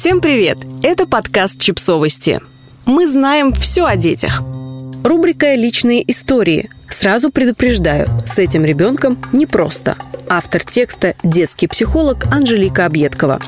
Всем привет! Это подкаст «Чипсовости». Мы знаем все о детях. Рубрика «Личные истории». Сразу предупреждаю, с этим ребенком непросто. Автор текста – детский психолог Анжелика Объедкова.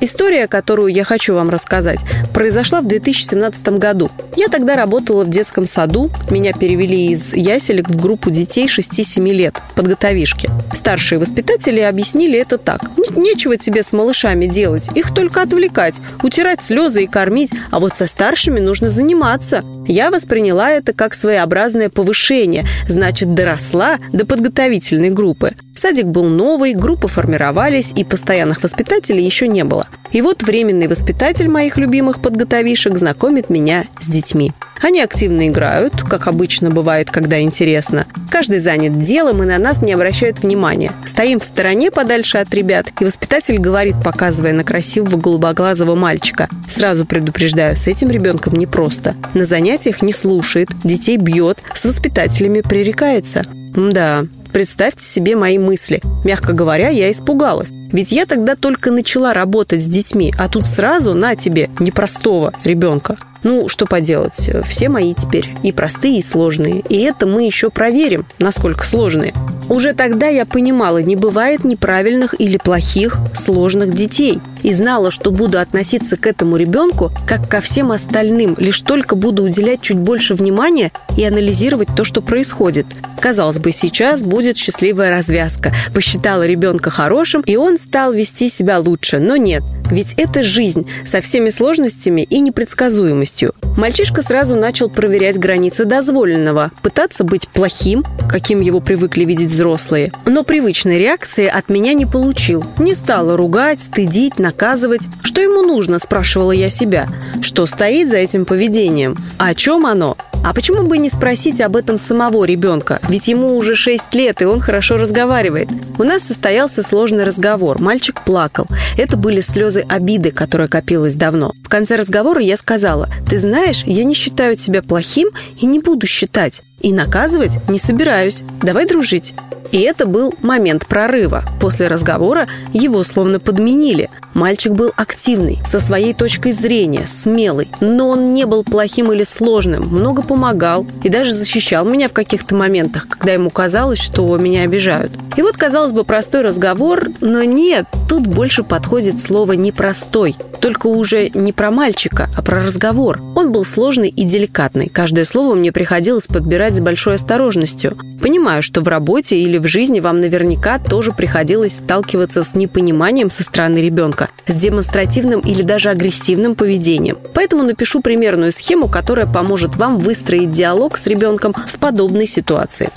История, которую я хочу вам рассказать, произошла в 2017 году. Я тогда работала в детском саду. Меня перевели из яселек в группу детей 6-7 лет, подготовишки. Старшие воспитатели объяснили это так. Нечего тебе с малышами делать, их только отвлекать, утирать слезы и кормить, а вот со старшими нужно заниматься. Я восприняла это как своеобразное повышение, значит, доросла до подготовительной группы. Садик был новый, группы формировались, и постоянных воспитателей еще не было. И вот временный воспитатель моих любимых подготовишек знакомит меня с детьми. Они активно играют, как обычно бывает, когда интересно. Каждый занят делом и на нас не обращают внимания. Стоим в стороне подальше от ребят, и воспитатель говорит, показывая на красивого голубоглазого мальчика. Сразу предупреждаю, с этим ребенком непросто. На занятиях не слушает, детей бьет, с воспитателями пререкается. Да, Представьте себе мои мысли. Мягко говоря, я испугалась. Ведь я тогда только начала работать с детьми, а тут сразу на тебе непростого ребенка. Ну, что поделать, все мои теперь и простые, и сложные. И это мы еще проверим, насколько сложные. Уже тогда я понимала, не бывает неправильных или плохих, сложных детей. И знала, что буду относиться к этому ребенку, как ко всем остальным, лишь только буду уделять чуть больше внимания и анализировать то, что происходит. Казалось бы, сейчас будет счастливая развязка. Посчитала ребенка хорошим, и он стал вести себя лучше. Но нет, ведь это жизнь со всеми сложностями и непредсказуемостью. Мальчишка сразу начал проверять границы дозволенного, пытаться быть плохим, каким его привыкли видеть взрослые. Но привычной реакции от меня не получил. Не стала ругать, стыдить, наказывать. Что ему нужно, спрашивала я себя. Что стоит за этим поведением? О чем оно? А почему бы не спросить об этом самого ребенка? Ведь ему уже 6 лет, и он хорошо разговаривает. У нас состоялся сложный разговор. Мальчик плакал. Это были слезы обиды, которая копилась давно. В конце разговора я сказала, ты знаешь, я не считаю тебя плохим и не буду считать. И наказывать не собираюсь. Давай дружить. И это был момент прорыва. После разговора его словно подменили. Мальчик был активный, со своей точкой зрения, смелый, но он не был плохим или сложным, много помогал и даже защищал меня в каких-то моментах, когда ему казалось, что меня обижают. И вот, казалось бы, простой разговор, но нет, тут больше подходит слово «непростой». Только уже не про мальчика, а про разговор. Он был сложный и деликатный. Каждое слово мне приходилось подбирать с большой осторожностью. Понимаю, что в работе или в жизни вам наверняка тоже приходилось сталкиваться с непониманием со стороны ребенка, с демонстративным или даже агрессивным поведением. Поэтому напишу примерную схему, которая поможет вам выстроить диалог с ребенком в подобной ситуации.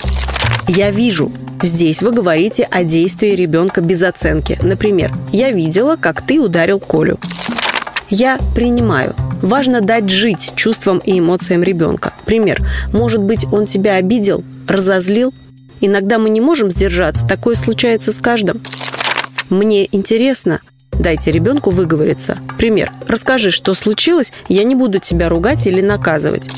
Я вижу. Здесь вы говорите о действии ребенка без оценки. Например, я видела, как ты ударил Колю. Я принимаю. Важно дать жить чувствам и эмоциям ребенка. Пример. Может быть, он тебя обидел, разозлил? Иногда мы не можем сдержаться. Такое случается с каждым. Мне интересно. Дайте ребенку выговориться. Пример. Расскажи, что случилось, я не буду тебя ругать или наказывать.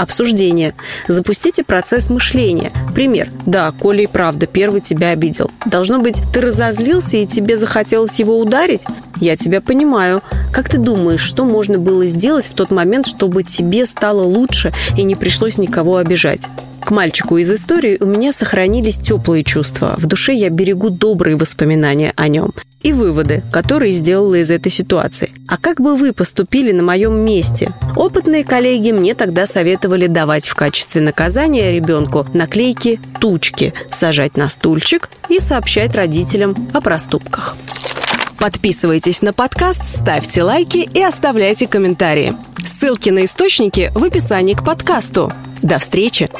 Обсуждение. Запустите процесс мышления. Пример. Да, Коля и правда первый тебя обидел. Должно быть, ты разозлился и тебе захотелось его ударить? Я тебя понимаю. Как ты думаешь, что можно было сделать в тот момент, чтобы тебе стало лучше и не пришлось никого обижать? К мальчику из истории у меня сохранились теплые чувства. В душе я берегу добрые воспоминания о нем и выводы, которые сделала из этой ситуации. А как бы вы поступили на моем месте? Опытные коллеги мне тогда советовали давать в качестве наказания ребенку наклейки «тучки», сажать на стульчик и сообщать родителям о проступках. Подписывайтесь на подкаст, ставьте лайки и оставляйте комментарии. Ссылки на источники в описании к подкасту. До встречи!